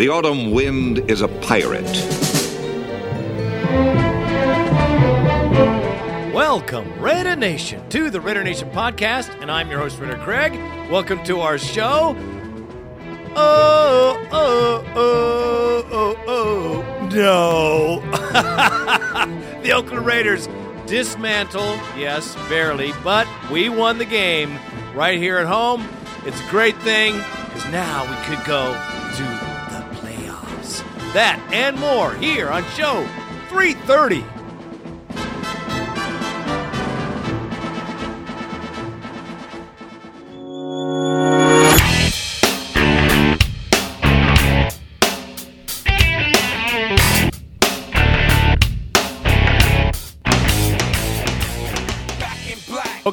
The autumn wind is a pirate. Welcome, Raider Nation, to the Raider Nation podcast, and I'm your host, Raider Greg. Welcome to our show. Oh, oh, oh, oh, oh, no. the Oakland Raiders dismantle, yes, barely, but we won the game right here at home. It's a great thing because now we could go. That and more here on show 330.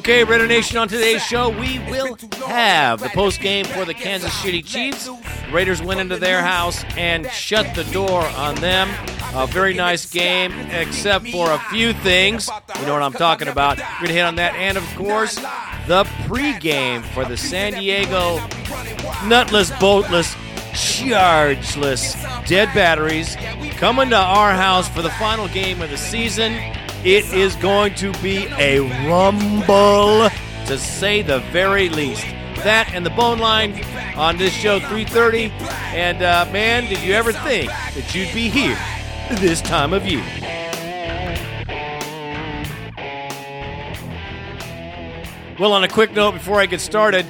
Okay, Raider Nation, on today's show, we will have the post game for the Kansas City Chiefs. Raiders went into their house and shut the door on them. A very nice game, except for a few things. You know what I'm talking about. We're going to hit on that. And, of course, the pregame for the San Diego nutless, boatless, chargeless dead batteries coming to our house for the final game of the season. It is going to be a rumble, to say the very least. That and the bone line on this show 3:30. And uh, man, did you ever think that you'd be here this time of year? Well, on a quick note before I get started,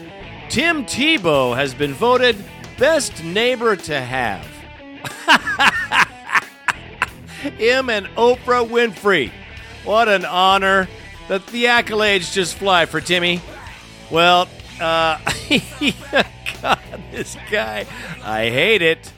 Tim Tebow has been voted best neighbor to have. Him and Oprah Winfrey. What an honor. The, the accolades just fly for Timmy. Well, uh, God, this guy, I hate it.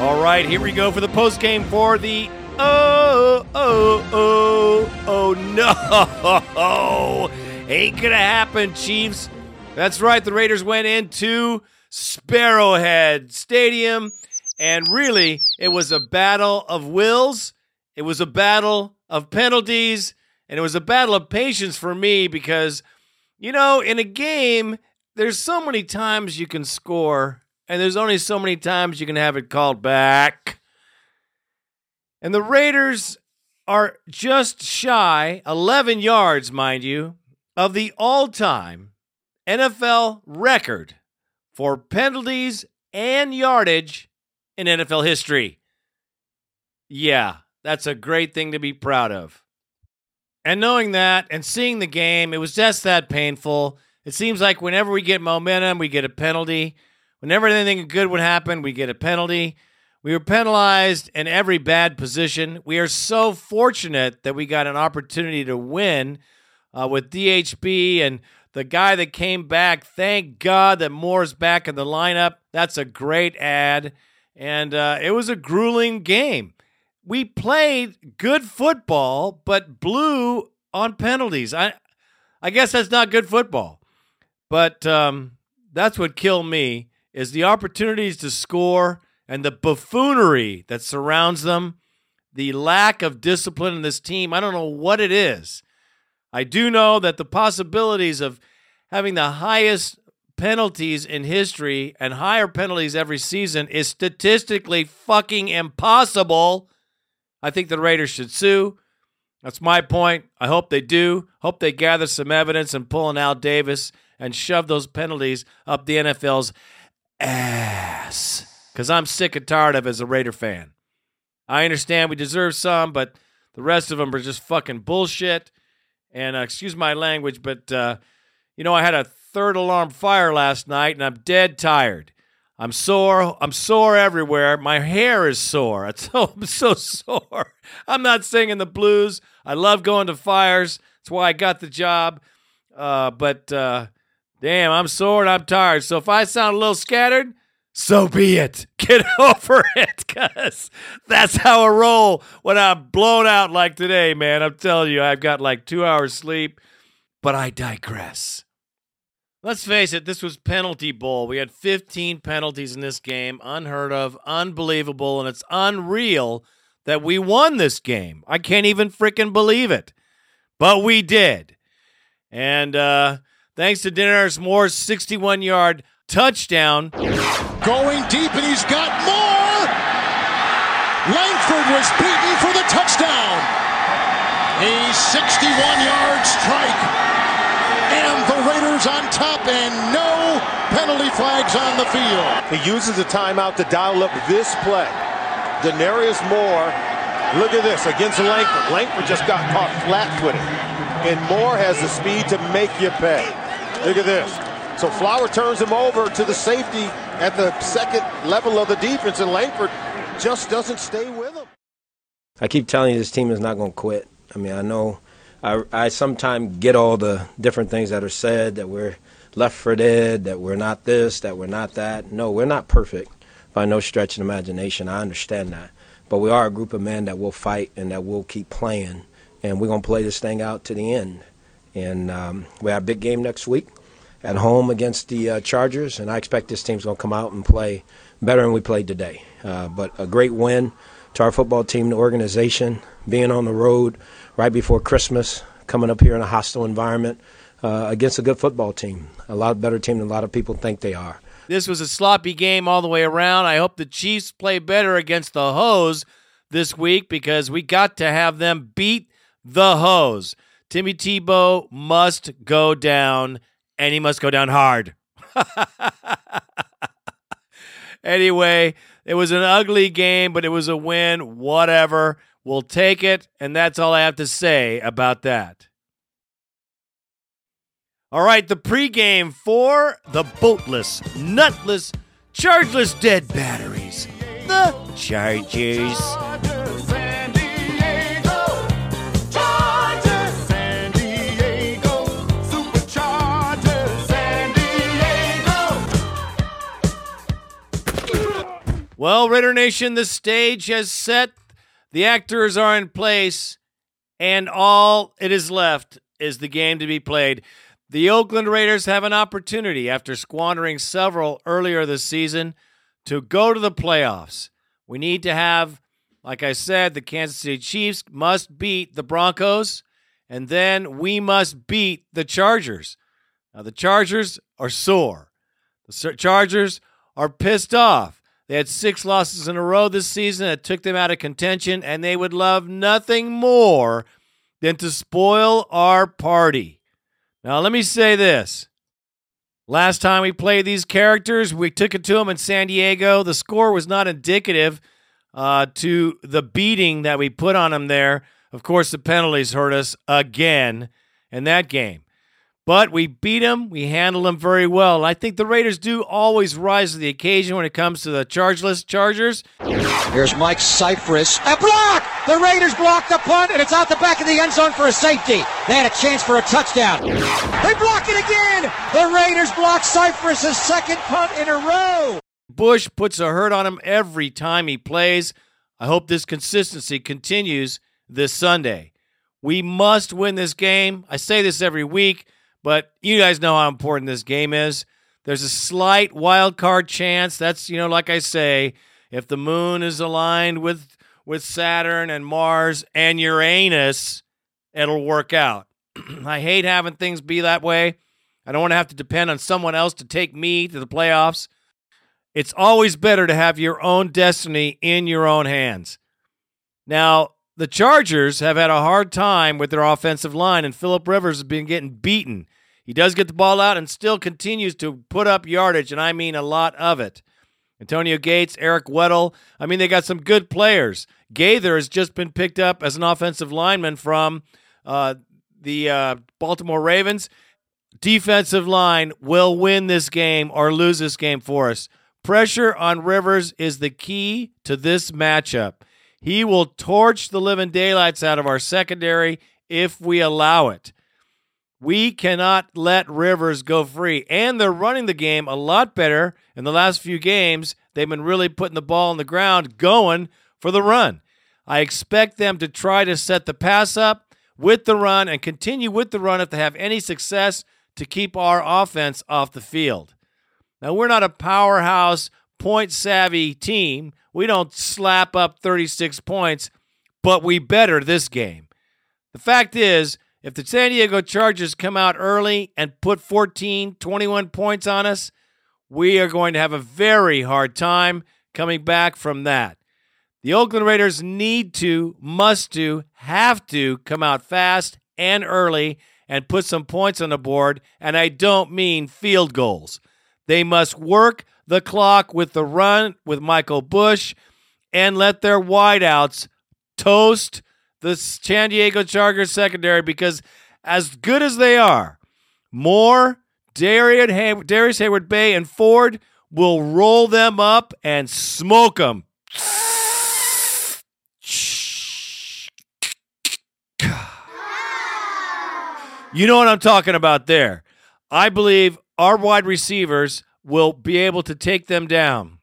All right, here we go for the post game for the oh oh oh oh no ain't gonna happen Chiefs that's right. The Raiders went into Sparrowhead Stadium, and really, it was a battle of wills. It was a battle of penalties, and it was a battle of patience for me because, you know, in a game, there's so many times you can score, and there's only so many times you can have it called back. And the Raiders are just shy, 11 yards, mind you, of the all time NFL record for penalties and yardage in NFL history. Yeah, that's a great thing to be proud of. And knowing that and seeing the game, it was just that painful. It seems like whenever we get momentum, we get a penalty. Whenever anything good would happen, we get a penalty. We were penalized in every bad position. We are so fortunate that we got an opportunity to win uh, with DHB and the guy that came back. Thank God that Moore's back in the lineup. That's a great ad. And uh, it was a grueling game. We played good football, but blew on penalties. I, I guess that's not good football. But um, that's what killed me is the opportunities to score and the buffoonery that surrounds them, the lack of discipline in this team. I don't know what it is. I do know that the possibilities of having the highest penalties in history and higher penalties every season is statistically fucking impossible. I think the Raiders should sue. That's my point. I hope they do. Hope they gather some evidence and pull an Al Davis and shove those penalties up the NFL's ass. Because I'm sick and tired of as a Raider fan. I understand we deserve some, but the rest of them are just fucking bullshit. And uh, excuse my language, but uh, you know, I had a third alarm fire last night, and I'm dead tired. I'm sore. I'm sore everywhere. My hair is sore. It's so, I'm so sore. I'm not singing the blues. I love going to fires. That's why I got the job. Uh, but uh, damn, I'm sore and I'm tired. So if I sound a little scattered, so be it. Get over it, cuz that's how I roll when I'm blown out like today, man. I'm telling you, I've got like two hours sleep, but I digress. Let's face it, this was penalty bowl. We had 15 penalties in this game, unheard of, unbelievable, and it's unreal that we won this game. I can't even freaking believe it. but we did. And uh, thanks to Denarius Moore's 61 yard touchdown. Going deep, and he's got more. Langford was beaten for the touchdown. A 61 yard strike. And the Raiders on top, and no penalty flags on the field. He uses a timeout to dial up this play. Denarius Moore, look at this, against Langford. Langford just got caught flat-footed. And Moore has the speed to make you pay. Look at this. So Flower turns him over to the safety at the second level of the defense, and Langford just doesn't stay with him. I keep telling you this team is not going to quit. I mean, I know I, I sometimes get all the different things that are said that we're left for dead, that we're not this, that we're not that. No, we're not perfect by no stretch of imagination. I understand that. But we are a group of men that will fight and that will keep playing. And we're going to play this thing out to the end. And um, we have a big game next week at home against the uh, Chargers. And I expect this team's going to come out and play better than we played today. Uh, but a great win to our football team, the organization, being on the road right before Christmas, coming up here in a hostile environment uh, against a good football team. A lot better team than a lot of people think they are. This was a sloppy game all the way around. I hope the Chiefs play better against the Hoes this week because we got to have them beat the Hoes. Timmy Tebow must go down, and he must go down hard. anyway, it was an ugly game, but it was a win. Whatever. We'll take it, and that's all I have to say about that. All right, the pregame for the boatless, nutless, chargeless dead batteries. The Chargers. Well, Raider Nation, the stage has set, the actors are in place, and all it is left is the game to be played. The Oakland Raiders have an opportunity after squandering several earlier this season to go to the playoffs. We need to have, like I said, the Kansas City Chiefs must beat the Broncos, and then we must beat the Chargers. Now, the Chargers are sore. The Chargers are pissed off. They had six losses in a row this season that took them out of contention, and they would love nothing more than to spoil our party. Now, let me say this. Last time we played these characters, we took it to them in San Diego. The score was not indicative uh, to the beating that we put on them there. Of course, the penalties hurt us again in that game. But we beat them. We handled them very well. And I think the Raiders do always rise to the occasion when it comes to the chargeless Chargers. Here's Mike Scifres. A block! The Raiders block the punt, and it's out the back of the end zone for a safety. They had a chance for a touchdown. They block it again! The Raiders block Scifres's second punt in a row. Bush puts a hurt on him every time he plays. I hope this consistency continues this Sunday. We must win this game. I say this every week. But you guys know how important this game is. There's a slight wild card chance. That's, you know, like I say, if the moon is aligned with with Saturn and Mars and Uranus, it'll work out. I hate having things be that way. I don't want to have to depend on someone else to take me to the playoffs. It's always better to have your own destiny in your own hands. Now, the Chargers have had a hard time with their offensive line, and Philip Rivers has been getting beaten. He does get the ball out and still continues to put up yardage, and I mean a lot of it. Antonio Gates, Eric Weddle. I mean, they got some good players. Gaither has just been picked up as an offensive lineman from uh, the uh, Baltimore Ravens. Defensive line will win this game or lose this game for us. Pressure on Rivers is the key to this matchup. He will torch the living daylights out of our secondary if we allow it. We cannot let Rivers go free. And they're running the game a lot better in the last few games. They've been really putting the ball on the ground, going for the run. I expect them to try to set the pass up with the run and continue with the run if they have any success to keep our offense off the field. Now, we're not a powerhouse, point savvy team. We don't slap up 36 points, but we better this game. The fact is, If the San Diego Chargers come out early and put 14, 21 points on us, we are going to have a very hard time coming back from that. The Oakland Raiders need to, must to, have to come out fast and early and put some points on the board, and I don't mean field goals. They must work the clock with the run with Michael Bush and let their wideouts toast the San Diego Chargers secondary because as good as they are, Moore, Darian Hay- Darrius Heyward-Bey, and Ford will roll them up and smoke them. You know what I'm talking about there. I believe our wide receivers will be able to take them down.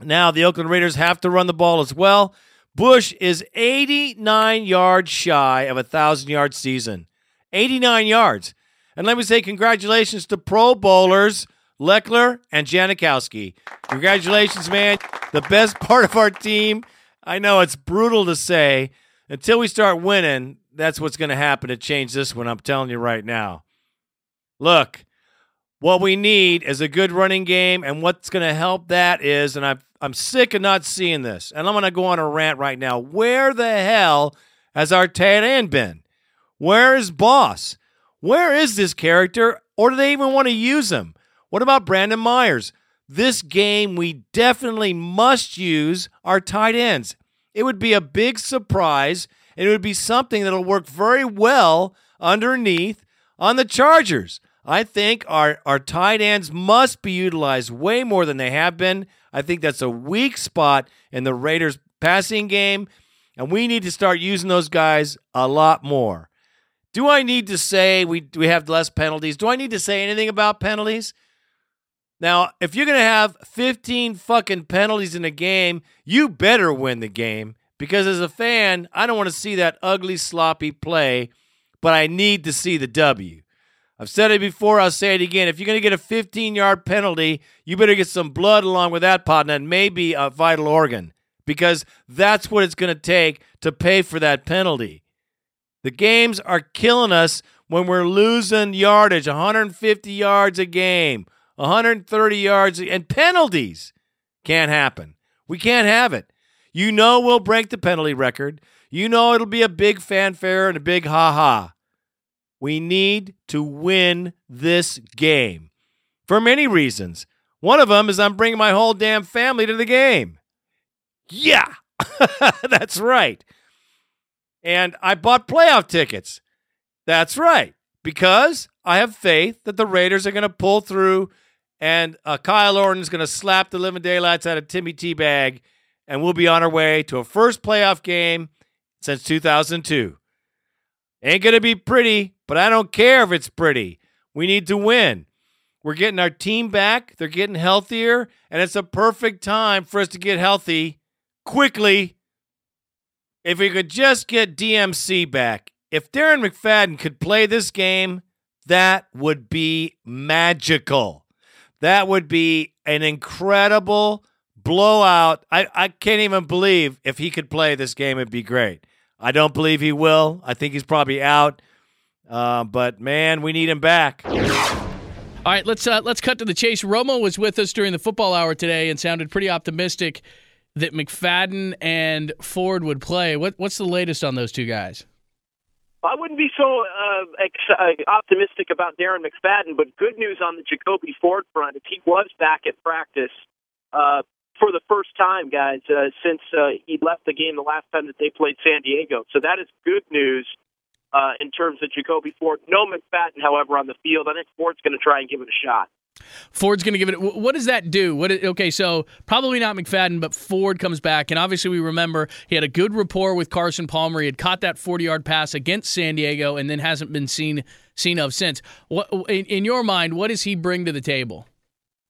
Now, the Oakland Raiders have to run the ball as well. Bush is 89 yards shy of a 1,000 yard season. 89 yards. And let me say congratulations to Pro Bowlers Lechler and Janikowski. Congratulations, man. The best part of our team. I know it's brutal to say. Until we start winning, that's what's going to happen to change this one. I'm telling you right now. Look, what we need is a good running game, and what's going to help that is, and I'm I'm sick of not seeing this, and I'm going to go on a rant right now. Where the hell has our tight end been? Where is Boss? Where is this character, or do they even want to use him? What about Brandon Myers? This game, we definitely must use our tight ends. It would be a big surprise and it would be something that'll work very well underneath on the Chargers. I think our, our tight ends must be utilized way more than they have been. I think that's a weak spot in the Raiders passing game, and we need to start using those guys a lot more. Do I need to say we, we have less penalties? Do I need to say anything about penalties? Now, if you're going to have 15 fucking penalties in a game, you better win the game because as a fan, I don't want to see that ugly, sloppy play, but I need to see the W. I've said it before, I'll say it again. If you're going to get a 15 yard penalty, you better get some blood along with that partner and maybe a vital organ because that's what it's going to take to pay for that penalty. The games are killing us when we're losing yardage 150 yards a game, 130 yards, and penalties can't happen. We can't have it. You know we'll break the penalty record. You know it'll be a big fanfare and a big ha ha. We need to win this game for many reasons. One of them is I'm bringing my whole damn family to the game. Yeah, that's right. And I bought playoff tickets. That's right. Because I have faith that the Raiders are going to pull through and uh, Kyle Orton's going to slap the living daylights out of Timmy Teabag and we'll be on our way to a first playoff game since 2002. Ain't going to be pretty, but I don't care if it's pretty. We need to win. We're getting our team back, they're getting healthier, and it's a perfect time for us to get healthy quickly. If we could just get DMC back, if Darren McFadden could play this game, that would be magical. That would be an incredible blowout. I, I can't even believe if he could play this game, it'd be great. I don't believe he will. I think he's probably out. Uh, but man, we need him back. All right, let's uh, let's cut to the chase. Romo was with us during the football hour today and sounded pretty optimistic that McFadden and Ford would play. What what's the latest on those two guys? I wouldn't be so uh, ex- uh, optimistic about Darren McFadden, but good news on the Jacoby Ford front. If he was back at practice, uh, for the first time, guys, uh, since uh, he left the game the last time that they played San Diego. So that is good news uh, in terms of Jacoby Ford. No McFadden, however, on the field. I think Ford's going to try and give it a shot. Ford's going to give it. What does that do? What? Okay, so probably not McFadden, but Ford comes back, and obviously we remember he had a good rapport with Carson Palmer. He had caught that forty-yard pass against San Diego, and then hasn't been seen seen of since. What, in, in your mind, what does he bring to the table?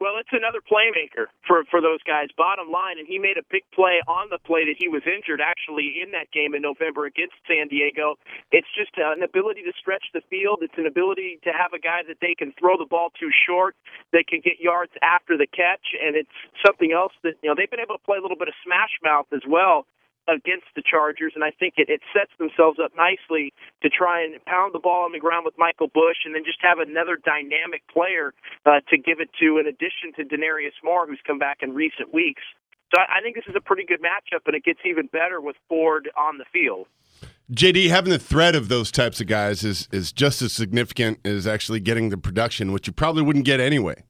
Well, it's another playmaker for for those guys. Bottom line, and he made a big play on the play that he was injured actually in that game in November against San Diego. It's just an ability to stretch the field. It's an ability to have a guy that they can throw the ball too short, that can get yards after the catch, and it's something else that you know they've been able to play a little bit of smash mouth as well against the Chargers, and I think it, it sets themselves up nicely to try and pound the ball on the ground with Michael Bush, and then just have another dynamic player uh, to give it to, in addition to Denarius Moore, who's come back in recent weeks. So I, think this is a pretty good matchup, and it gets even better with Ford on the field. JD, having the threat of those types of guys is is just as significant as actually getting the production, which you probably wouldn't get anyway.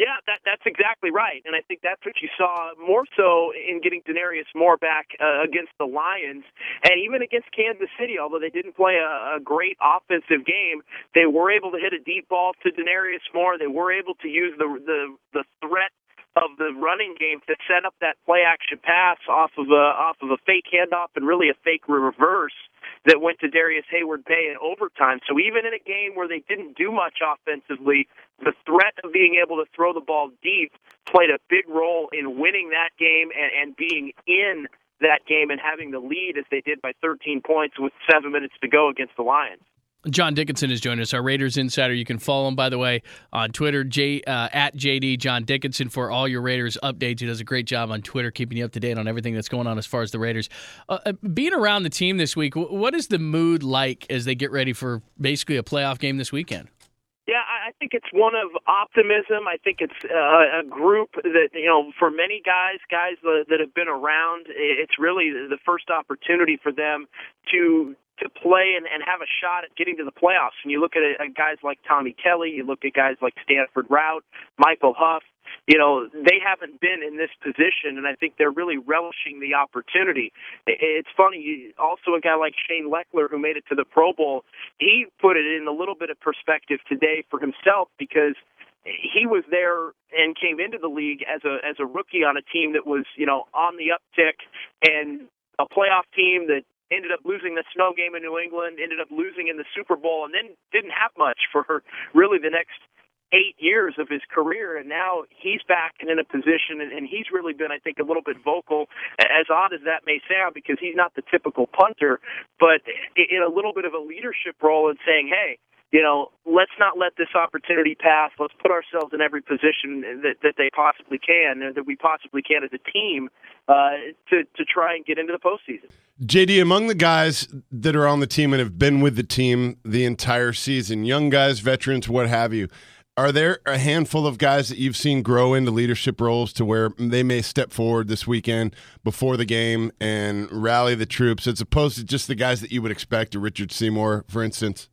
Yeah, that, that's exactly right, and I think that's what you saw more so in getting Denarius Moore back uh, against the Lions, and even against Kansas City. Although they didn't play a, a great offensive game, they were able to hit a deep ball to Denarius Moore. They were able to use the the the threat of the running game to set up that play action pass off of a off of a fake handoff and really a fake reverse that went to Darrius Heyward-Bey in overtime. So even in a game where they didn't do much offensively, the threat of being able to throw the ball deep played a big role in winning that game and, and being in that game and having the lead as they did by 13 points with seven minutes to go against the Lions. John Dickinson has joined us, our Raiders insider. You can follow him, by the way, on Twitter, J, uh, at JD John Dickinson for all your Raiders updates. He does a great job on Twitter, keeping you up to date on everything that's going on as far as the Raiders. Uh, uh being around the team this week, what is the mood like as they get ready for basically a playoff game this weekend? Yeah, I think it's one of optimism. I think it's uh, a group that you know, for many guys, guys that have been around, it's really the first opportunity for them to to play and, and have a shot at getting to the playoffs. And you look at, at guys like Tommy Kelly, you look at guys like Stanford Routt, Michael Huff. You know, they haven't been in this position, and I think they're really relishing the opportunity. It's funny, also a guy like Shane Lechler, who made it to the Pro Bowl, he put it in a little bit of perspective today for himself because he was there and came into the league as a as a rookie on a team that was you know on the uptick and a playoff team that ended up losing the snow game in New England, ended up losing in the Super Bowl, and then didn't have much for really the next eight years of his career, and now he's back and in a position, and, he's really been, I think, a little bit vocal, as odd as that may sound, because he's not the typical punter, but in a little bit of a leadership role and saying, hey, you know, let's not let this opportunity pass. Let's put ourselves in every position that, that they possibly can, that we possibly can as a team, uh, to to try and get into the postseason. JD, among the guys that are on the team and have been with the team the entire season, young guys, veterans, what have you, are there a handful of guys that you've seen grow into leadership roles to where they may step forward this weekend before the game and rally the troops, as opposed to just the guys that you would expect, a Richard Seymour, for instance?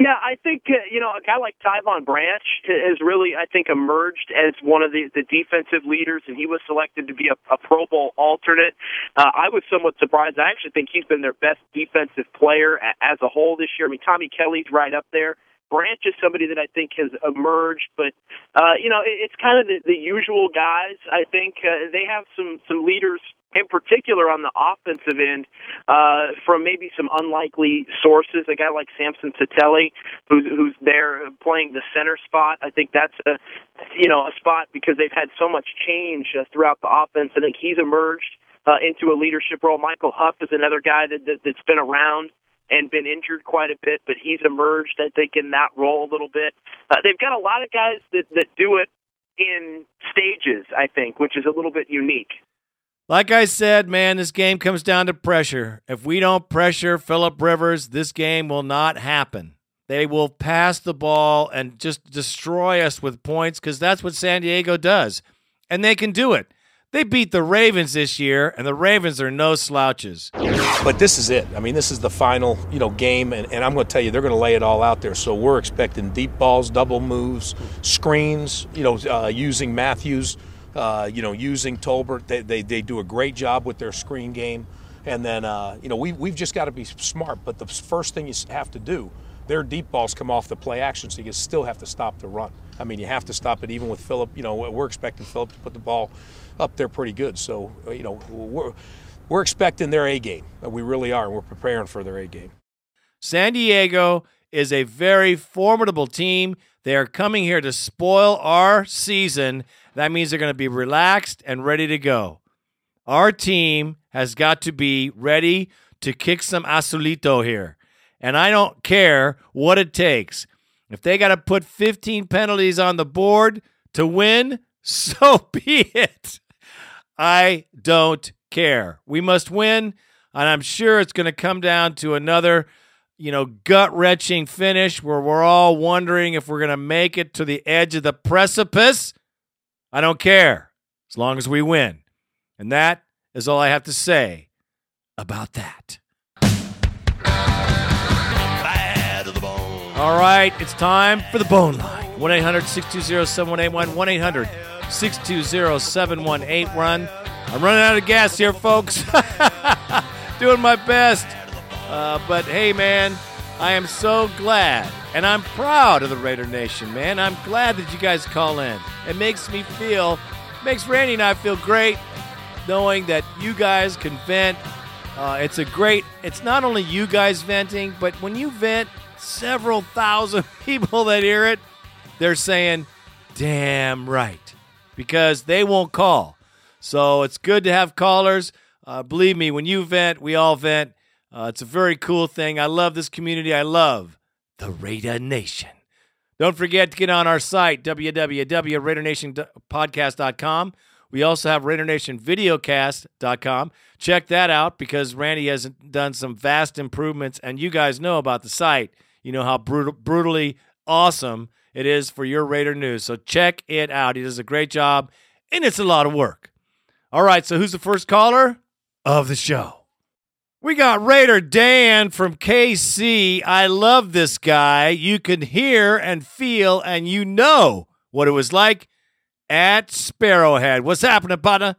Yeah, I think uh, you know a guy like Tyvon Branch has really, I think, emerged as one of the, the defensive leaders, and he was selected to be a, a Pro Bowl alternate. Uh, I was somewhat surprised. I actually think he's been their best defensive player as a whole this year. I mean, Tommy Kelly's right up there. Branch is somebody that I think has emerged, but uh, you know, it, it's kind of the, the usual guys. I think uh, they have some some leaders in particular on the offensive end, uh, from maybe some unlikely sources. A guy like Samson Satele, who's who's there playing the center spot. I think that's a you know a spot because they've had so much change uh, throughout the offense. I think he's emerged uh, into a leadership role. Michael Huff is another guy that, that that's been around and been injured quite a bit, but he's emerged, I think, in that role a little bit. Uh, they've got a lot of guys that that do it in stages, I think, which is a little bit unique. Like I said, man, this game comes down to pressure. If we don't pressure Philip Rivers, this game will not happen. They will pass the ball and just destroy us with points because that's what San Diego does. And they can do it. They beat the Ravens this year, and the Ravens are no slouches. But this is it. I mean, this is the final, you know, game, and, and I'm going to tell you, they're going to lay it all out there. So we're expecting deep balls, double moves, screens, you know, uh, using Matthews – uh, you know, using Tolbert. They, they, they do a great job with their screen game. And then, uh, you know, we, we've just got to be smart. But the first thing you have to do, their deep balls come off the play action, so you still have to stop the run. I mean, you have to stop it even with Philip. You know, we're expecting Philip to put the ball up there pretty good. So, you know, we're, we're expecting their A game. We really are. We're preparing for their A game. San Diego is a very formidable team. They are coming here to spoil our season that means they're going to be relaxed and ready to go. Our team has got to be ready to kick some azulito here. And I don't care what it takes. If they got to put 15 penalties on the board to win, so be it. I don't care. We must win, and I'm sure it's going to come down to another, you know, gut wrenching finish where we're all wondering if we're going to make it to the edge of the precipice. I don't care as long as we win. And that is all I have to say about that. All right, it's time for the bone line. 1 800 620 7181. 1 800 620 7181. I'm running out of gas here, folks. Doing my best. Uh, but hey, man, I am so glad and I'm proud of the Raider Nation, man. I'm glad that you guys call in. It makes me feel, makes Randy and I feel great knowing that you guys can vent. Uh, it's a great, it's not only you guys venting, but when you vent, several thousand people that hear it, they're saying, damn right, because they won't call. So it's good to have callers. Uh, believe me, when you vent, we all vent. Uh, it's a very cool thing. I love this community. I love the Raider Nation. Don't forget to get on our site, www.raidernationpodcast.com. We also have RaiderNationVideocast.com. Check that out because Randy has done some vast improvements, and you guys know about the site. You know how brutal, brutally awesome it is for your Raider news. So check it out. He does a great job, and it's a lot of work. All right, so who's the first caller of the show? We got Raider Dan from KC. I love this guy. You can hear and feel, and you know what it was like at Sparrowhead. What's happening, partner?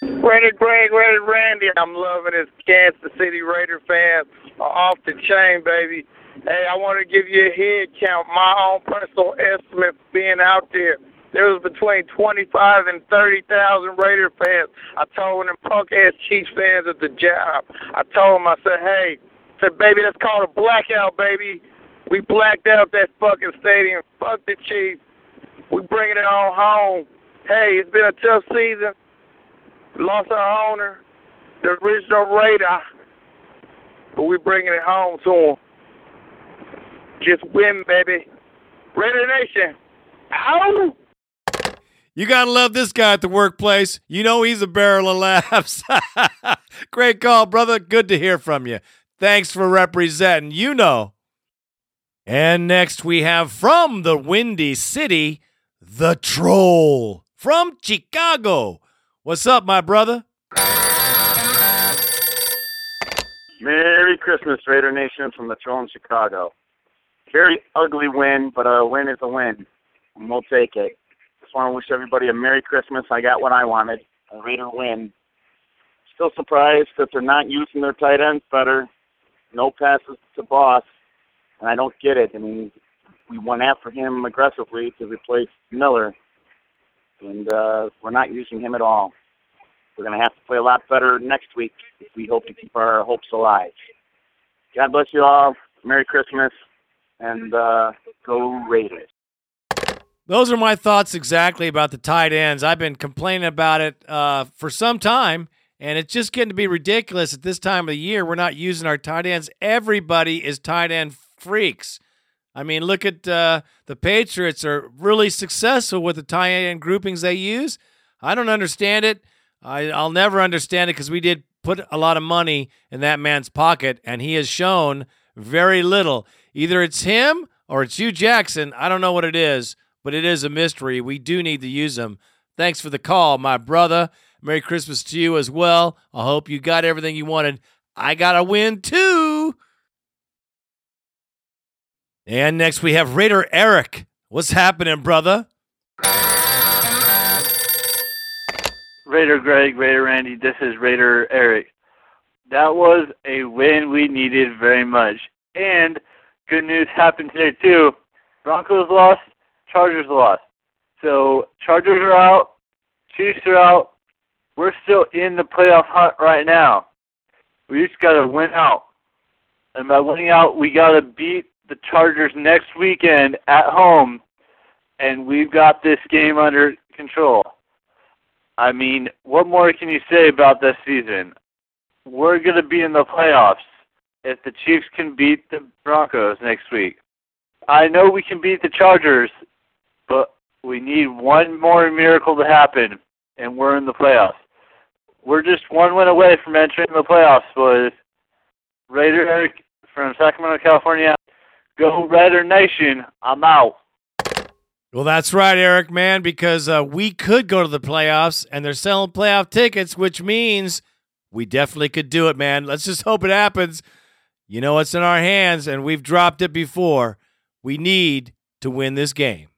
Raider Greg, Raider Randy. I'm loving this Kansas City Raider fan. Off the chain, baby. Hey, I want to give you a head count. My own personal estimate for being out there. There was between 25 and 30,000 Raider fans. I told them punk ass Chiefs fans at the job. I told them, I said, hey, I said, baby, that's called a blackout, baby. We blacked out that fucking stadium. Fuck the Chiefs. We bringing it all home. Hey, it's been a tough season. Lost our owner, the original Raider, but we bringing it home to him. Just win, baby. Raider Nation. Ow! You got to love this guy at the workplace. You know he's a barrel of laughs. Great call, brother. Good to hear from you. Thanks for representing. You know. And next we have from the Windy City, the Troll from Chicago. What's up, my brother? Merry Christmas, Raider Nation from the Troll in Chicago. Very ugly win, but a win is a win. And we'll take it. Just want to wish everybody a Merry Christmas. I got what I wanted. A Raider win. Still surprised that they're not using their tight ends better. No passes to Boss. And I don't get it. I mean, we went after him aggressively to replace Miller. And uh, we're not using him at all. We're going to have to play a lot better next week if we hope to keep our hopes alive. God bless you all. Merry Christmas. And uh, go Raiders. Those are my thoughts exactly about the tight ends. I've been complaining about it uh, for some time, and it's just getting to be ridiculous at this time of the year. We're not using our tight ends. Everybody is tight end freaks. I mean, look at uh, the Patriots are really successful with the tight end groupings they use. I don't understand it. I, I'll never understand it because we did put a lot of money in that man's pocket, and he has shown very little. Either it's him or it's you, Jackson. I don't know what it is, but it is a mystery. We do need to use them. Thanks for the call, my brother. Merry Christmas to you as well. I hope you got everything you wanted. I got a win too. And next we have Raider Eric. What's happening, brother? Raider Greg, Raider Randy, this is Raider Eric. That was a win we needed very much. And good news happened today too. Broncos lost, Chargers lost. So Chargers are out, Chiefs are out. We're still in the playoff hunt right now. We just gotta win out. And by winning out we gotta beat the Chargers next weekend at home and we've got this game under control. I mean, what more can you say about this season? We're to be in the playoffs if the Chiefs can beat the Broncos next week. I know we can beat the Chargers, but we need one more miracle to happen and we're in the playoffs. We're just one win away from entering the playoffs, boys. Raider Eric from Sacramento, California. Go Raider Nation. I'm out. Well, that's right, Eric, man, because uh, we could go to the playoffs, and they're selling playoff tickets, which means we definitely could do it, man. Let's just hope it happens. You know what's in our hands, and we've dropped it before. We need to win this game.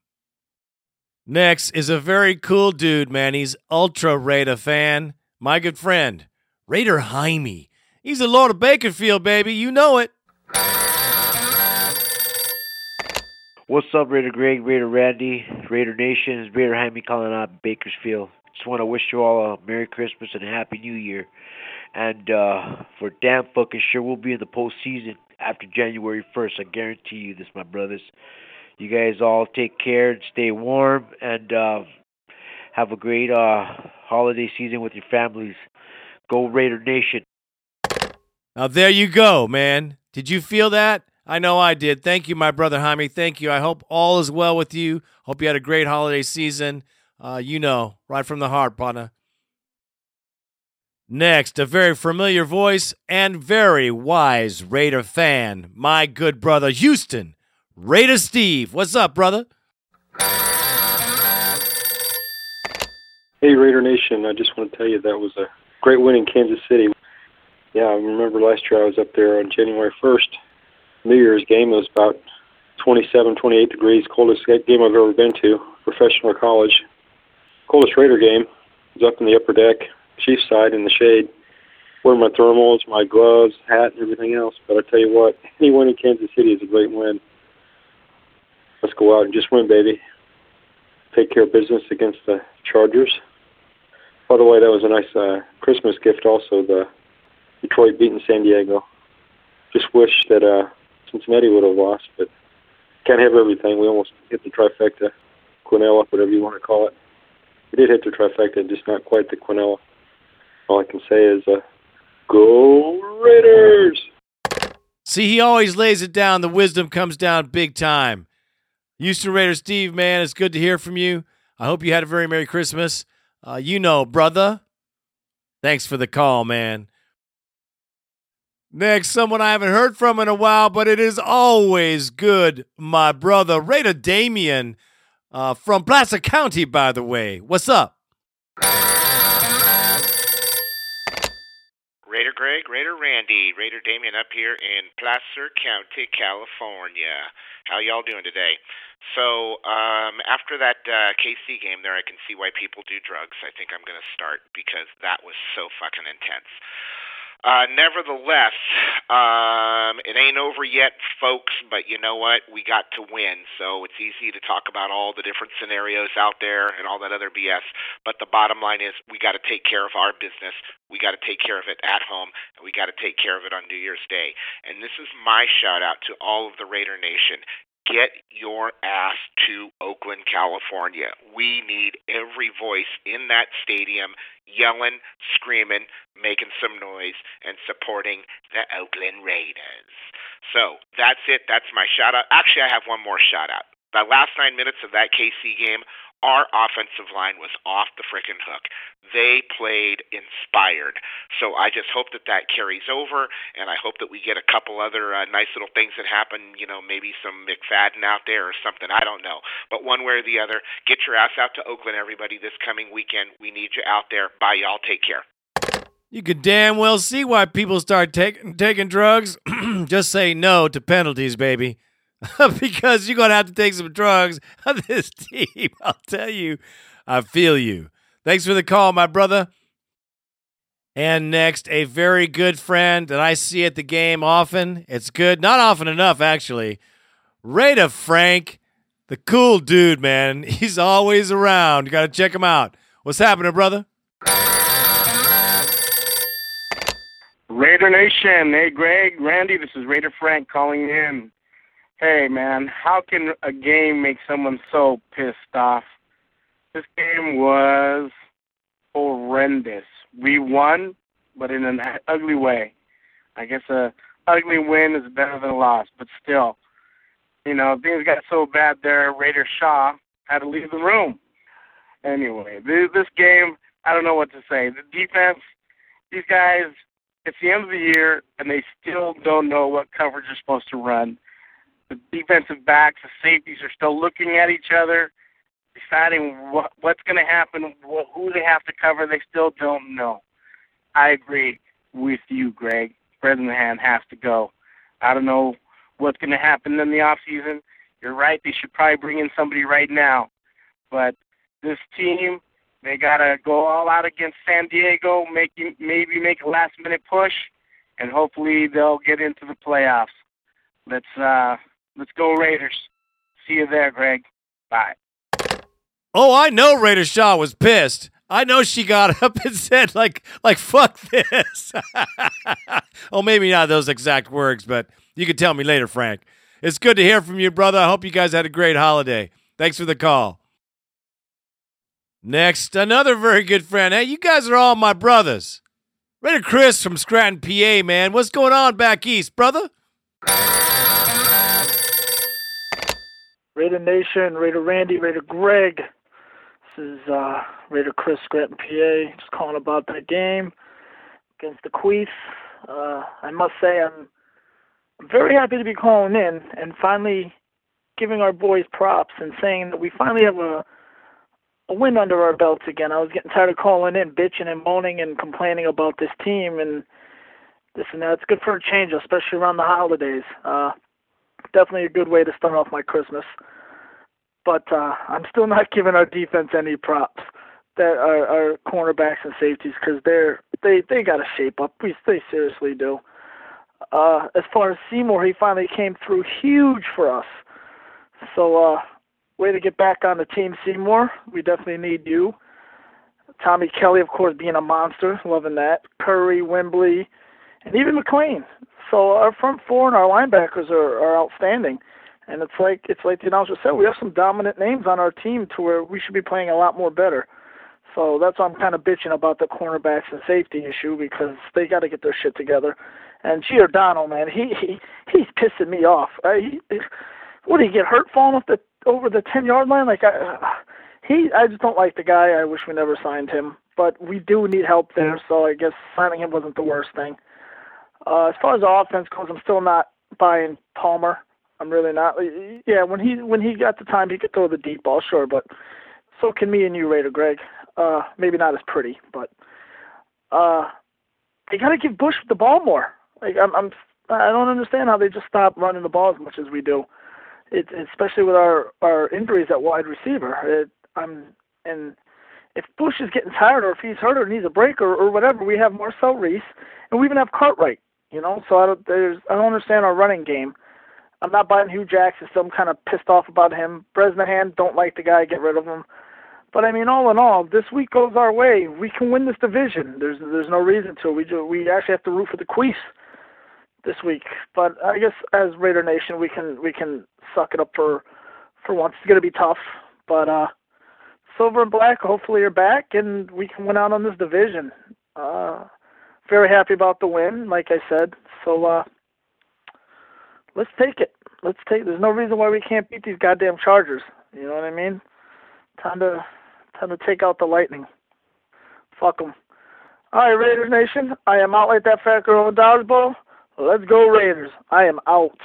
Next is a very cool dude, man. He's ultra Raider fan. My good friend, Raider Jaime. He's a Lord of Bakersfield, baby. You know it. What's up, Raider Greg, Raider Randy, Raider Nation, it's Raider Jaime calling out Bakersfield. Just want to wish you all a Merry Christmas and a Happy New Year. And uh, for damn fucking sure, we'll be in the postseason after January 1st. I guarantee you this, my brothers. You guys all take care and stay warm and uh, have a great uh, holiday season with your families. Go Raider Nation. Now, there you go, man. Did you feel that? I know I did. Thank you, my brother Jaime. Thank you. I hope all is well with you. Hope you had a great holiday season. Uh, you know, right from the heart, partner. Next, a very familiar voice and very wise Raider fan, my good brother Houston, Raider Steve. What's up, brother? Hey, Raider Nation. I just want to tell you that was a great win in Kansas City. Yeah, I remember last year I was up there on January 1st New Year's game. It was about 27, 28 degrees, coldest game I've ever been to, professional or college. Coldest Raider game was up in the upper deck, Chief side in the shade, wearing my thermals, my gloves, hat, and everything else. But I tell you what, any win in Kansas City is a great win. Let's go out and just win, baby. Take care of business against the Chargers. By the way, that was a nice uh, Christmas gift. Also, the Detroit beating San Diego. Just wish that uh, Cincinnati would have lost, but can't have everything. We almost hit the trifecta, Quinella, whatever you want to call it. We did hit the trifecta, just not quite the Quinella. All I can say is, uh, go Raiders! See, he always lays it down. The wisdom comes down big time. Houston Raider Steve, man, it's good to hear from you. I hope you had a very Merry Christmas. Uh, you know, brother. Thanks for the call, man. Next, someone I haven't heard from in a while, but it is always good, my brother, Raider Damian uh, from Placer County, by the way. What's up? Greg, Raider Randy, Raider Damian up here in Placer County, California. How y'all doing today? So um, after that uh, KC game there, I can see why people do drugs. I think I'm going to start because that was so fucking intense. Uh, nevertheless, um, it ain't over yet, folks. But you know what? We got to win, so it's easy to talk about all the different scenarios out there and all that other BS. But the bottom line is, we got to take care of our business. We got to take care of it at home, and we got to take care of it on New Year's Day. And this is my shout out to all of the Raider Nation get your ass to Oakland, California. We need every voice in that stadium yelling, screaming, making some noise, and supporting the Oakland Raiders. So that's it. That's my shout out. Actually, I have one more shout out. The last nine minutes of that KC game our offensive line was off the freaking hook. They played inspired. So I just hope that that carries over, and I hope that we get a couple other uh, nice little things that happen. You know, maybe some McFadden out there or something. I don't know. But one way or the other, get your ass out to Oakland, everybody, this coming weekend. We need you out there. Bye, y'all. Take care. You could damn well see why people start taking taking drugs. Just say no to penalties, baby. because you're going to have to take some drugs on this team. I'll tell you, I feel you. Thanks for the call, my brother. And next, a very good friend that I see at the game often. It's good, not often enough, actually. Raider Frank, the cool dude, man. He's always around. You got to check him out. What's happening, brother? Raider Nation. Hey, Greg, Randy, this is Raider Frank calling in. Hey man, how can a game make someone so pissed off? This game was horrendous. We won, but in an ugly way. I guess a ugly win is better than a loss, but still, you know, things got so bad there. Raider Shaw had to leave the room. Anyway, this, game, I don't know what to say. The defense, these guys, it's the end of the year, and they still don't know what coverage they're supposed to run. The defensive backs, the safeties are still looking at each other, deciding what, what's going to happen, what, who they have to cover. They still don't know. I agree with you, Greg. Bresnahan has to go. I don't know what's going to happen in the off season. You're right. They should probably bring in somebody right now. But this team, they got to go all out against San Diego, maybe make a last minute push, and hopefully they'll get into the playoffs. Let's uh, let's go Raiders. See you there, Greg. Bye. Oh, I know Raider Shaw was pissed. I know she got up and said like like fuck this. oh, maybe not those exact words, but you can tell me later, Frank. It's good to hear from you, brother. I hope you guys had a great holiday. Thanks for the call. Next, another very good friend. Hey, you guys are all my brothers. Raider Chris from Scranton, PA, man. What's going on back east, brother? Raider Nation, Raider Randy, Raider Greg. This is uh, Raider Chris Scranton, PA. Just calling about that game against the Queef. Uh, I must say I'm I'm very happy to be calling in and finally giving our boys props and saying that we finally have a a win under our belts again. I was getting tired of calling in, bitching and moaning and complaining about this team and this and that. It's good for a change, especially around the holidays. Uh, definitely a good way to start off my Christmas. But uh, I'm still not giving our defense any props. That our, our cornerbacks and safeties because they're they they got to shape up. We they seriously do. Uh, as far as Seymour, he finally came through huge for us. So, uh, way to get back on the team, Seymour. We definitely need you. Tommy Kelly, of course, being a monster, loving that. Curry, Wimbley, and even McClain. So our front four and our linebackers are, are outstanding. And it's like it's like the announcer said, we have some dominant names on our team to where we should be playing a lot more better. So that's why I'm kind of bitching about the cornerbacks and safety issue because they got to get their shit together. And Giordano, man, he, he he's pissing me off. Uh, he, what did he get hurt falling off the over the ten yard line? Like I, he, I just don't like the guy. I wish we never signed him, but we do need help there. So I guess signing him wasn't the worst thing. Uh, as far as the offense goes, I'm still not buying Palmer. I'm really not. Yeah, when he when he got the time, he could throw the deep ball, sure, but so can me and you, Raider Greg. Uh, maybe not as pretty, but uh, they got to give Bush the ball more. Like I'm, I'm, I don't understand how they just stop running the ball as much as we do. It, especially with our our injuries at wide receiver. It, I'm and if Bush is getting tired or if he's hurt or needs a break or, or whatever, we have Marcel Reece and we even have Cartwright. You know, so I don't there's I don't understand our running game. I'm not buying Hue Jackson, so I'm kind of pissed off about him. Bresnahan, don't like the guy, get rid of him. But I mean, all in all, this week goes our way. We can win this division. There's there's no reason to. We do, we actually have to root for the Queefs this week. But I guess as Raider Nation, we can we can suck it up for for once. It's gonna be tough, but uh, Silver and Black hopefully are back, and we can win out on this division. Uh, very happy about the win, like I said. So uh, let's take it. Let's take. There's no reason why we can't beat these goddamn Chargers. You know what I mean? Time to time to take out the Lightning. Fuck them. All right, Raiders Nation. I am out like that fat girl in dodgeball. Let's go Raiders. I am out.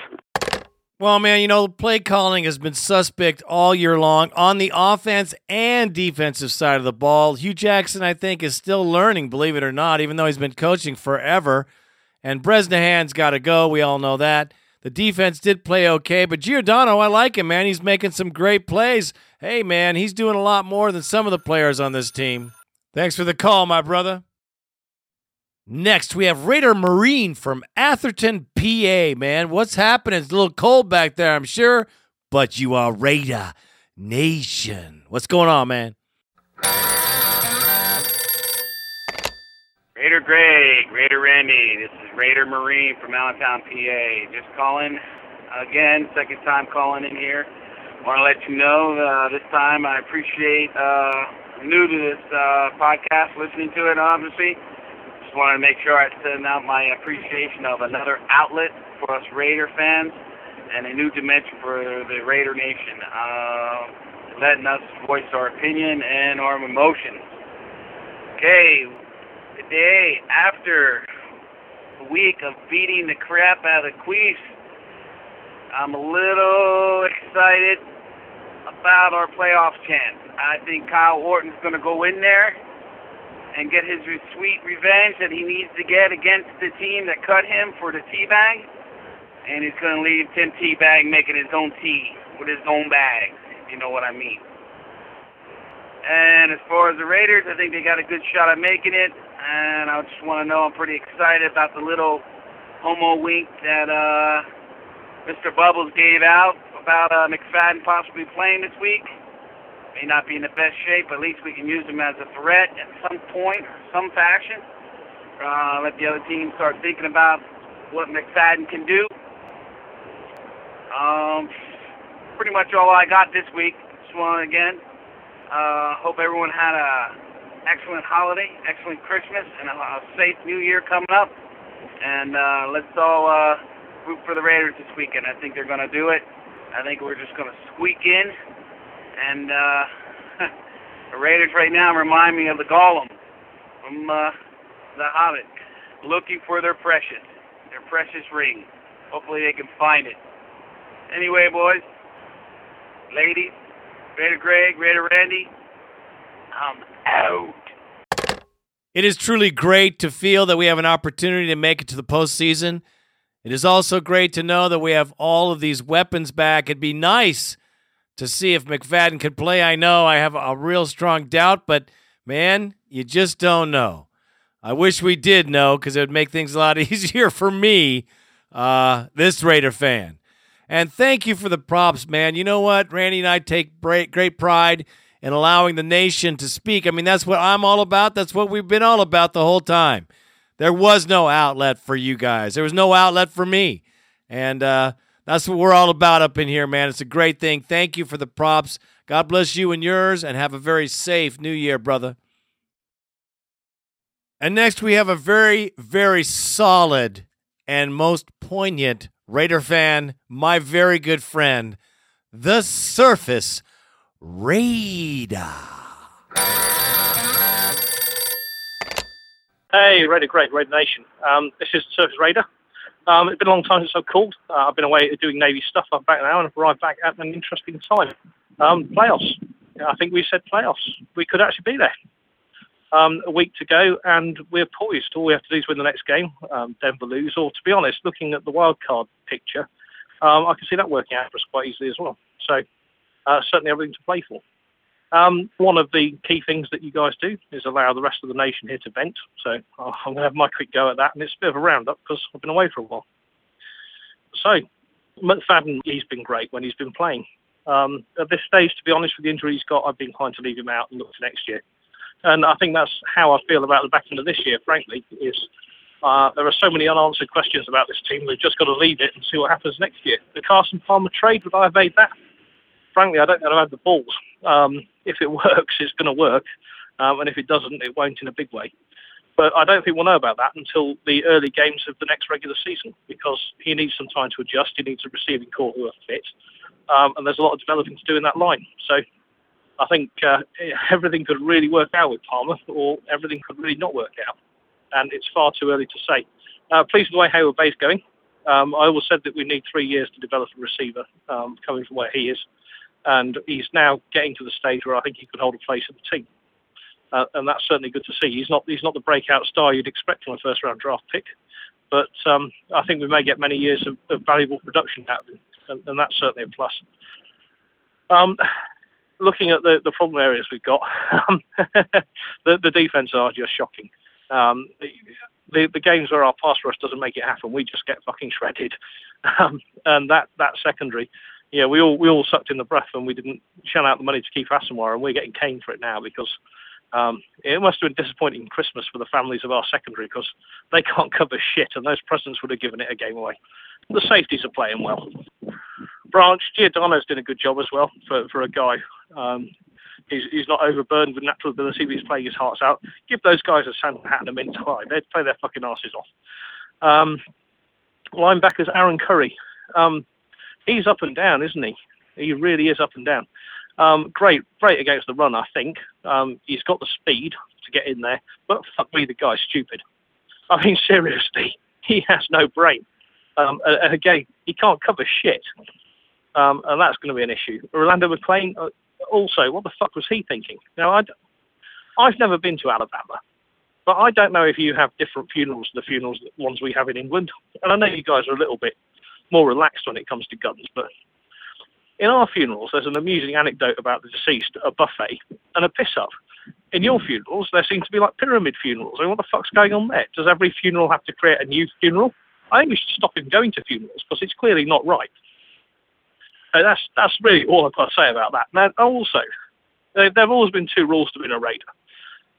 Well, man, you know, play calling has been suspect all year long on the offense and defensive side of the ball. Hue Jackson, I think, is still learning, believe it or not, even though he's been coaching forever. And Bresnahan's got to go. We all know that. The defense did play okay, but Giordano, I like him, man. He's making some great plays. Hey, man, he's doing a lot more than some of the players on this team. Thanks for the call, my brother. Next, we have Raider Marine from Allentown, PA. Man, what's happening? It's a little cold back there, I'm sure, but you are Raider Nation. What's going on, man? Raider Greg, Raider Randy. This is Raider Marine from Allentown, PA. Just calling again, second time calling in here. Want to let you know uh, this time I appreciate uh, new to this uh, podcast, listening to it obviously. Just wanted to make sure I send out my appreciation of another outlet for us Raider fans and a new dimension for the Raider Nation. Uh, letting us voice our opinion and our emotions. Okay, the day after a week of beating the crap out of Queefs, I'm a little excited about our playoff chance. I think Kyle Orton's going to go in there and get his sweet revenge that he needs to get against the team that cut him for the teabag. And he's going to leave Tim Teabag making his own tea with his own bag. If you know what I mean. And as far as the Raiders, I think they got a good shot at making it. And I just want to know I'm pretty excited about the little homo wink that uh, Mr. Bubbles gave out about uh, McFadden possibly playing this week. May not be in the best shape, but at least we can use him as a threat at some point, some fashion. Uh, let the other team start thinking about what McFadden can do. Um, pretty much all I got this week. Just want to again uh, hope everyone had a excellent holiday, excellent Christmas, and a, a safe New Year coming up. And uh, let's all uh, root for the Raiders this weekend. I think they're going to do it. I think we're just going to squeak in. And uh, the Raiders right now remind me of the Gollum from uh, The Hobbit, looking for their precious, their precious ring. Hopefully they can find it. Anyway, boys, ladies, Raider Greg, Raider Randy, I'm out. It is truly great to feel that we have an opportunity to make it to the postseason. It is also great to know that we have all of these weapons back. It'd be nice to see if McFadden could play. I know I have a real strong doubt, but man, you just don't know. I wish we did know because it would make things a lot easier for me, uh, this Raider fan. And thank you for the props, man. You know what? Randy and I take great, great pride in allowing the nation to speak. I mean, that's what I'm all about. That's what we've been all about the whole time. There was no outlet for you guys, there was no outlet for me. And uh, that's what we're all about up in here, man. It's a great thing. Thank you for the props. God bless you and yours, and have a very safe new year, brother. And next, we have a very, very solid and most poignant Raider fan, my very good friend, the Surface Raider. Hey, Raider Greg, Raider Nation. Um, this is Surface Raider. Um, it's been a long time since I've called. Uh, I've been away doing Navy stuff. I'm back now and I've arrived back at an interesting time. Um, playoffs. I think we said playoffs. We could actually be there. Um, a week to go, and we're poised. All we have to do is win the next game. Um, Denver lose, or to be honest, looking at the wild card picture, um, I can see that working out for us quite easily as well. So uh, certainly everything to play for. Um, one of the key things that you guys do is allow the rest of the nation here to vent. So I'm going to have my quick go at that, and it's a bit of a roundup because I've been away for a while. So McFadden, he's been great when he's been playing. Um, at this stage, to be honest, with the injury he's got, I've been inclined to leave him out and look to next year. And I think that's how I feel about the back end of this year, frankly, is uh, there are so many unanswered questions about this team. We've just got to leave it and see what happens next year. The Carson Palmer trade, would I have made that? Frankly, I don't know if I have the balls. Um, if it works, it's going to work. Um, and if it doesn't, it won't in a big way. But I don't think we'll know about that until the early games of the next regular season because he needs some time to adjust. He needs a receiving core who are fit. Um, and there's a lot of developing to do in that line. So I think uh, everything could really work out with Palmer, or everything could really not work out. And it's far too early to say. Uh, pleased with the way Heyward Bey's going. Um, I always said that we need three years to develop a receiver um, coming from where he is. And he's now getting to the stage where I think he could hold a place in the team. Uh, and that's certainly good to see. He's not he's not the breakout star you'd expect from a first round draft pick, but um, I think we may get many years of, of valuable production out of him, and, and that's certainly a plus. Um, looking at the, the problem areas we've got, um, the, the defense are just shocking. Um, the, the games where our pass rush doesn't make it happen, we just get fucking shredded. Um, and that, that secondary, yeah, we all we all sucked in the breath and we didn't shell out the money to keep Asomugha, and we're getting caned for it now because um, it must have been disappointing Christmas for the families of our secondary because they can't cover shit, and those presidents would have given it a game away. The safeties are playing well. Branch Giordano's doing a good job as well for, for a guy. Um, he's, he's not overburdened with natural ability, but he's playing his hearts out. Give those guys a Santa hat and a mince pie. They'd play their fucking asses off. Um, linebackers Aaron Curry. Um, he's up and down, isn't he? He really is up and down. Um, great, great against the run, I think. Um, he's got the speed to get in there, but fuck me, the guy's stupid. I mean, seriously, he has no brain. Um, and again, he can't cover shit, um, and that's going to be an issue. Orlando McClain, uh, also, what the fuck was he thinking? Now, I've never been to Alabama, but I don't know if you have different funerals than the funerals, ones we have in England. And I know you guys are a little bit more relaxed when it comes to guns, but in our funerals, there's an amusing anecdote about the deceased, a buffet, and a piss up. In your funerals, there seem to be like pyramid funerals. I mean, what the fuck's going on there? Does every funeral have to create a new funeral? I think we should stop him going to funerals because it's clearly not right. So that's that's really all I've got to say about that. Now, also, there have always been two rules to being a Raider.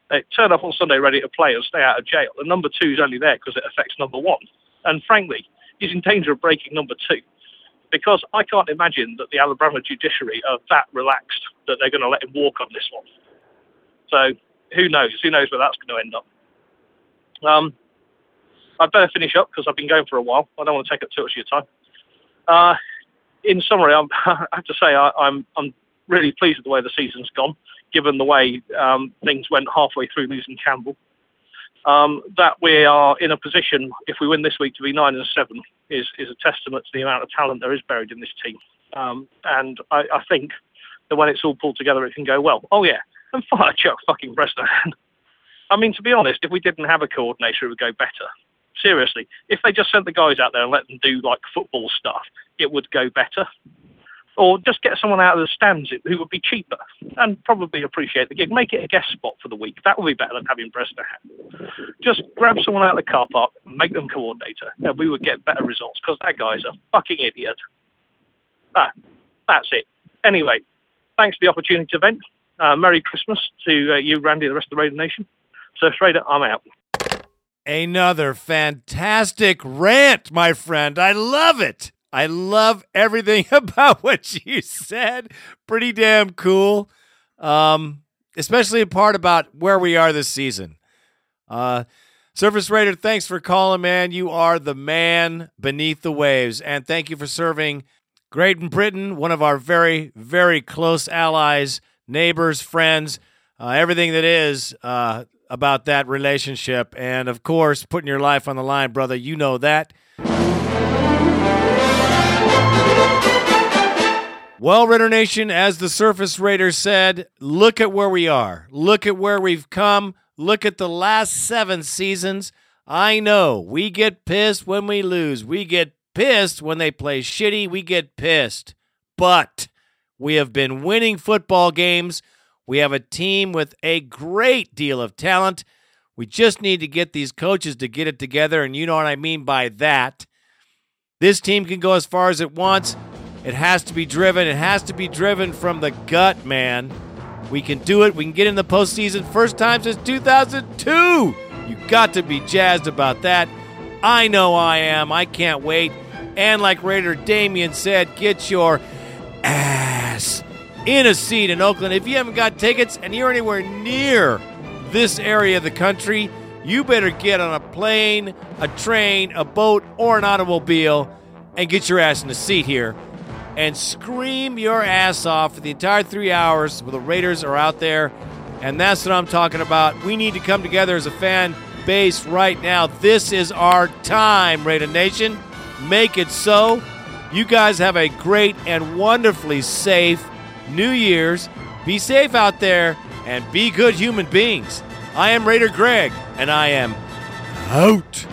They turn up on Sunday ready to play and stay out of jail. And number two is only there because it affects number one. And frankly, he's in danger of breaking number two because I can't imagine that the Alabama judiciary are that relaxed that they're going to let him walk on this one. So who knows? Who knows where that's going to end up? Um, I'd better finish up because I've been going for a while. I don't want to take up too much of your time. Uh, in summary, I'm, I have to say I, I'm I'm really pleased with the way the season's gone, given the way um, things went halfway through losing Campbell. Um, that we are in a position, if we win this week, to be nine and seven is is a testament to the amount of talent there is buried in this team. Um, and I, I think that when it's all pulled together, it can go well. Oh yeah, and fire Chuck fucking Bresnahan. I mean, to be honest, if we didn't have a coordinator, it would go better. Seriously, if they just sent the guys out there and let them do like football stuff, it would go better. Or just get someone out of the stands who would be cheaper and probably appreciate the gig. Make it a guest spot for the week. That would be better than having Bresnahan. Just grab someone out of the car park, make them coordinator, and we would get better results because that guy's a fucking idiot. Ah, that's it. Anyway, thanks for the opportunity to vent. Uh, Merry Christmas to uh, you, Randy, and the rest of the Raider Nation. Surf Raider, I'm out. Another fantastic rant, my friend. I love it. I love everything about what you said. Pretty damn cool. Um, especially a part about where we are this season. Uh, Surface Raider, thanks for calling, man. You are the man beneath the waves. And thank you for serving Great Britain, one of our very, very close allies, neighbors, friends, uh, everything that is uh, about that relationship. And of course, putting your life on the line, brother. You know that. Well, Raider Nation, as the Surface Raider said, look at where we are. Look at where we've come. Look at the last seven seasons. I know we get pissed when we lose. We get pissed when they play shitty. We get pissed. But we have been winning football games. We have a team with a great deal of talent. We just need to get these coaches to get it together, and you know what I mean by that. This team can go as far as it wants. It has to be driven. It has to be driven from the gut, man. We can do it. We can get in the postseason first time since 2002. You got to be jazzed about that. I know I am. I can't wait. And like Raider Damian said, get your ass in a seat in Oakland. If you haven't got tickets and you're anywhere near this area of the country, you better get on a plane, a train, a boat, or an automobile and get your ass in a seat here and scream your ass off for the entire three hours where the Raiders are out there. And that's what I'm talking about. We need to come together as a fan base right now. This is our time, Raider Nation. Make it so. You guys have a great and wonderfully safe New Year's. Be safe out there and be good human beings. I am Raider Greg, and I am out.